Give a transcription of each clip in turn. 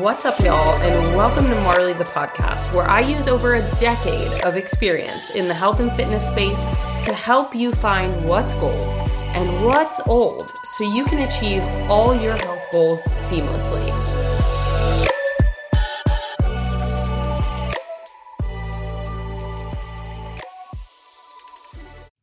What's up, y'all, and welcome to Marly the podcast, where I use over a decade of experience in the health and fitness space to help you find what's gold and what's old so you can achieve all your health goals seamlessly.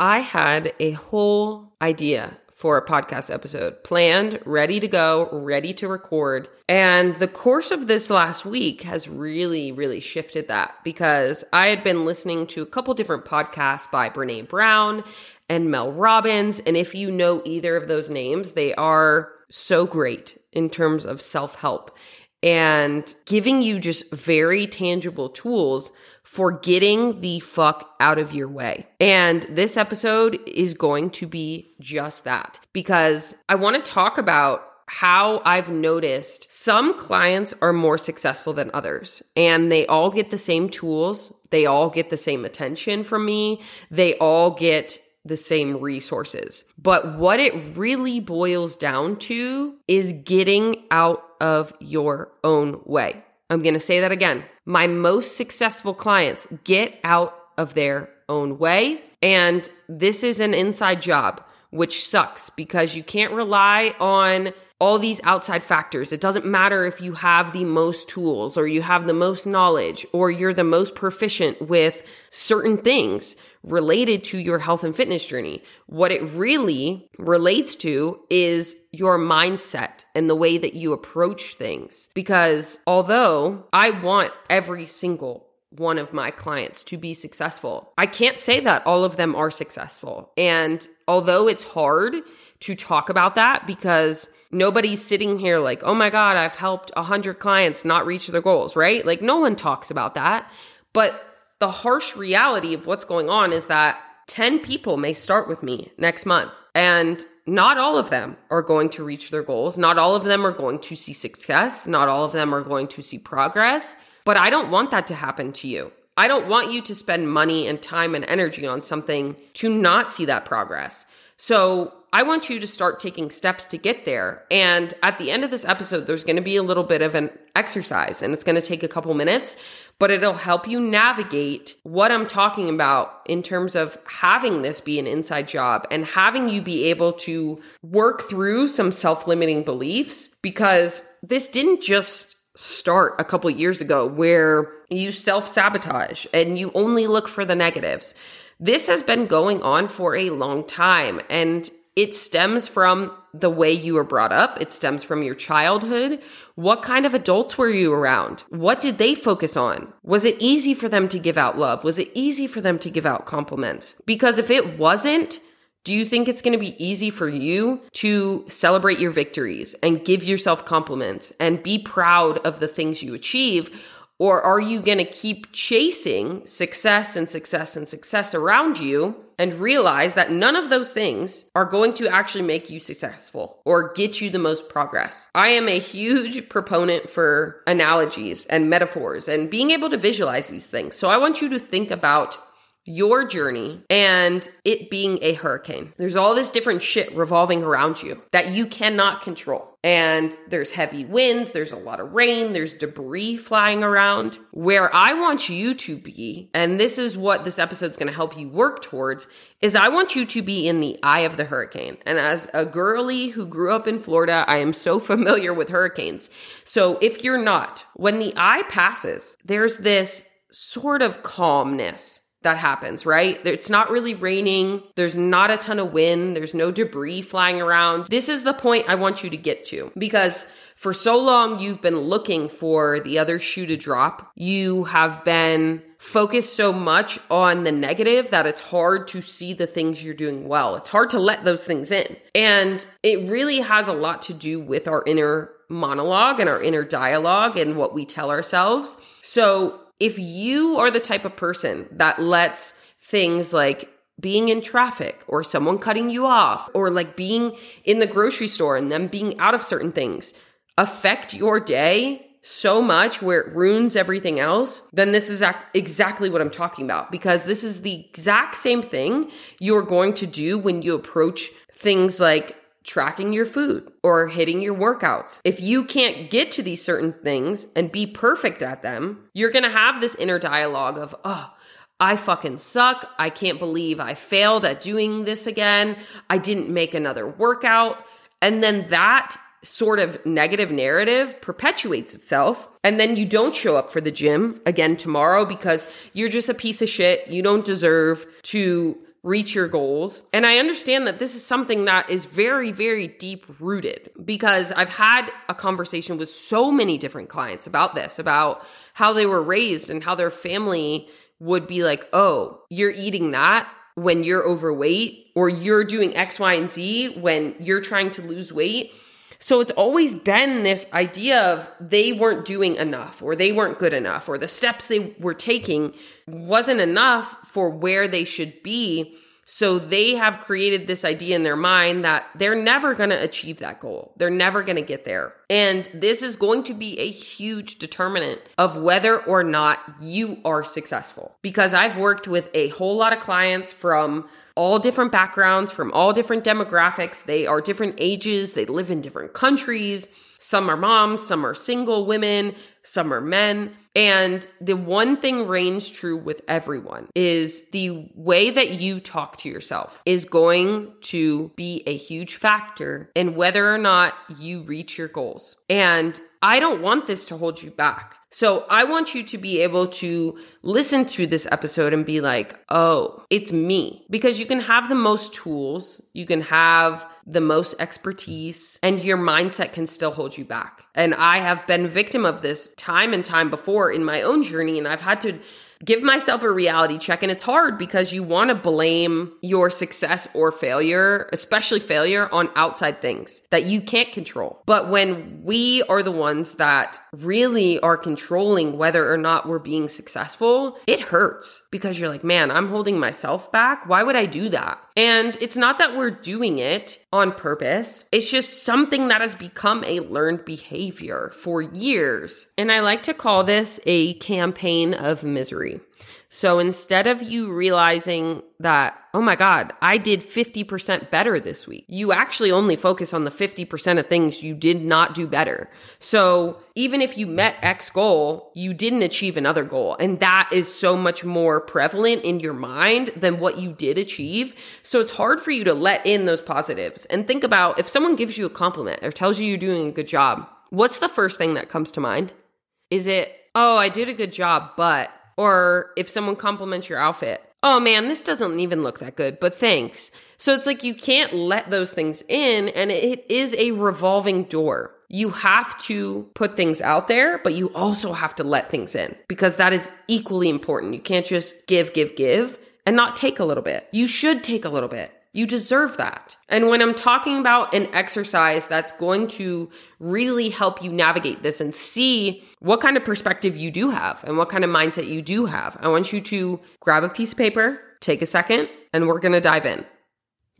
I had a whole idea for a podcast episode planned, ready to go, ready to record. And the course of this last week has really, really shifted that because I had been listening to a couple different podcasts by Brene Brown and Mel Robbins. And if you know either of those names, they are so great in terms of self help and giving you just very tangible tools for getting the fuck out of your way. And this episode is going to be just that because I want to talk about how I've noticed some clients are more successful than others, and they all get the same tools, they all get the same attention from me, they all get the same resources. But what it really boils down to is getting out of your own way. I'm going to say that again. My most successful clients get out of their own way. And this is an inside job, which sucks because you can't rely on all these outside factors. It doesn't matter if you have the most tools or you have the most knowledge or you're the most proficient with certain things related to your health and fitness journey. What it really relates to is your mindset and the way that you approach things. Because although I want every single one of my clients to be successful, I can't say that all of them are successful. And although it's hard to talk about that because nobody's sitting here like, oh my God, I've helped 100 clients not reach their goals, right? Like, no one talks about that. But the harsh reality of what's going on is that 10 people may start with me next month, and not all of them are going to reach their goals. Not all of them are going to see success. Not all of them are going to see progress. But I don't want that to happen to you. I don't want you to spend money and time and energy on something to not see that progress. So I want you to start taking steps to get there. And at the end of this episode, there's going to be a little bit of an exercise and it's going to take a couple minutes, but it'll help you navigate what I'm talking about in terms of having this be an inside job and having you be able to work through some self limiting beliefs because this didn't just start a couple years ago where you self sabotage and you only look for the negatives. This has been going on for a long time and it stems from the way you were brought up. It stems from your childhood. What kind of adults were you around? What did they focus on? Was it easy for them to give out love? Was it easy for them to give out compliments? Because if it wasn't, do you think it's going to be easy for you to celebrate your victories and give yourself compliments and be proud of the things you achieve? Or are you going to keep chasing success and success and success around you and realize that none of those things are going to actually make you successful or get you the most progress? I am a huge proponent for analogies and metaphors and being able to visualize these things. So I want you to think about your journey and it being a hurricane. There's all this different shit revolving around you that you cannot control. And there's heavy winds, there's a lot of rain, there's debris flying around. Where I want you to be, and this is what this episode's gonna help you work towards, is I want you to be in the eye of the hurricane. And as a girly who grew up in Florida, I am so familiar with hurricanes. So if you're not, when the eye passes, there's this sort of calmness that happens, right? It's not really raining. There's not a ton of wind. There's no debris flying around. This is the point I want you to get to because for so long you've been looking for the other shoe to drop. You have been focused so much on the negative that it's hard to see the things you're doing well. It's hard to let those things in. And it really has a lot to do with our inner monologue and our inner dialogue and what we tell ourselves. So if you are the type of person that lets things like being in traffic or someone cutting you off or like being in the grocery store and them being out of certain things affect your day so much where it ruins everything else, then this is exactly what I'm talking about because this is the exact same thing you're going to do when you approach things like tracking your food or hitting your workouts. If you can't get to these certain things and be perfect at them, you're going to have this inner dialogue of, oh, I fucking suck. I can't believe I failed at doing this again. I didn't make another workout. And then that sort of negative narrative perpetuates itself. And then you don't show up for the gym again tomorrow because you're just a piece of shit. You don't deserve to reach your goals. And I understand that this is something that is very, very deep rooted because I've had a conversation with so many different clients about this, about how they were raised and how their family would be like, oh, you're eating that when you're overweight, or you're doing X, Y, and Z when you're trying to lose weight. So it's always been this idea of they weren't doing enough or they weren't good enough or the steps they were taking wasn't enough for where they should be. So they have created this idea in their mind that they're never going to achieve that goal. They're never going to get there. And this is going to be a huge determinant of whether or not you are successful. Because I've worked with a whole lot of clients from all different backgrounds, from all different demographics. They are different ages, they live in different countries. Some are moms, some are single women, some are men. And the one thing reigns true with everyone is the way that you talk to yourself is going to be a huge factor in whether or not you reach your goals. And I don't want this to hold you back. So I want you to be able to listen to this episode and be like, oh, it's me. Because you can have the most tools, you can have the most expertise, and your mindset can still hold you back. And I have been victim of this time and time before in my own journey, and I've had to give myself a reality check. And it's hard because you want to blame your success or failure, especially failure, on outside things that you can't control. But when we are the ones that really are controlling whether or not we're being successful, it hurts because you're like, man, I'm holding myself back. Why would I do that? And it's not that we're doing it on purpose. It's just something that has become a learned behavior for years. And I like to call this a campaign of misery. So instead of you realizing that, oh my God, I did 50% better this week, you actually only focus on the 50% of things you did not do better. So even if you met X goal, you didn't achieve another goal. And that is so much more prevalent in your mind than what you did achieve. So it's hard for you to let in those positives and think about if someone gives you a compliment or tells you you're doing a good job, what's the first thing that comes to mind? Is it, oh, I did a good job, but or if someone compliments your outfit, oh man, this doesn't even look that good, but thanks. So it's like you can't let those things in, and it is a revolving door. You have to put things out there, but you also have to let things in because that is equally important. You can't just give, give, give and not take a little bit. You should take a little bit. You deserve that. And when I'm talking about an exercise that's going to really help you navigate this and see what kind of perspective you do have and what kind of mindset you do have, I want you to grab a piece of paper, take a second, and we're going to dive in.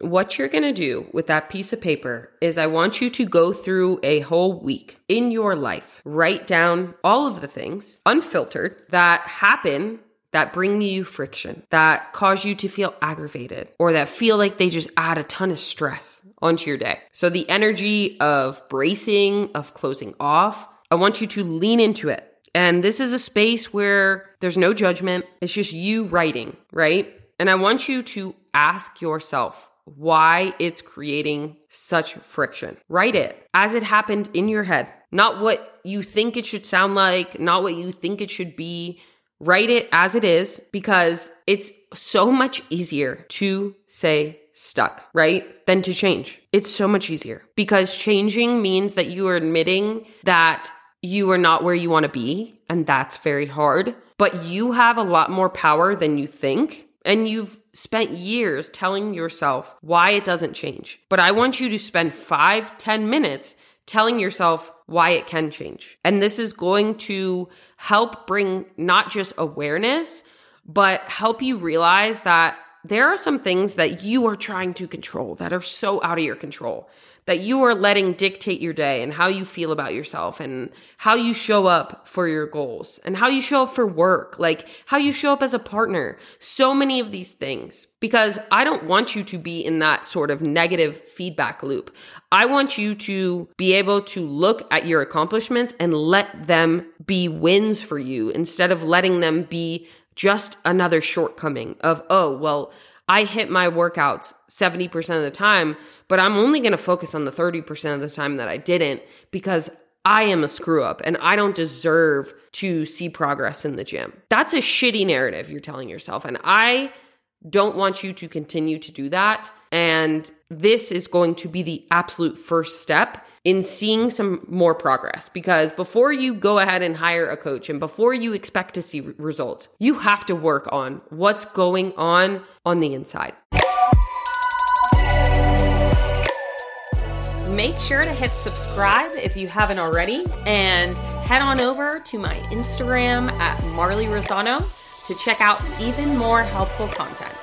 What you're going to do with that piece of paper is I want you to go through a whole week in your life. Write down all of the things, unfiltered, that happen that bring you friction, that cause you to feel aggravated, or that feel like they just add a ton of stress onto your day. So, the energy of bracing, of closing off, I want you to lean into it. And this is a space where there's no judgment, it's just you writing, right? And I want you to ask yourself why it's creating such friction. Write it as it happened in your head, not what you think it should sound like, not what you think it should be, Write it as it is because it's so much easier to say stuck, right? Than to change. It's so much easier because changing means that you are admitting that you are not where you want to be. And that's very hard. But you have a lot more power than you think. And you've spent years telling yourself why it doesn't change. But I want you to spend five, ten minutes telling yourself why it can change. And this is going to help bring not just awareness, but help you realize that there are some things that you are trying to control that are so out of your control that you are letting dictate your day and how you feel about yourself and how you show up for your goals and how you show up for work, like how you show up as a partner. So many of these things because I don't want you to be in that sort of negative feedback loop. I want you to be able to look at your accomplishments and let them be wins for you instead of letting them be just another shortcoming of, oh, well, I hit my workouts 70% of the time but I'm only going to focus on the 30% of the time that I didn't because I am a screw up and I don't deserve to see progress in the gym. That's a shitty narrative you're telling yourself. And I don't want you to continue to do that. And this is going to be the absolute first step in seeing some more progress because before you go ahead and hire a coach and before you expect to see results, you have to work on what's going on on the inside. make sure to hit subscribe if you haven't already and head on over to my Instagram at Marly Razzano to check out even more helpful content.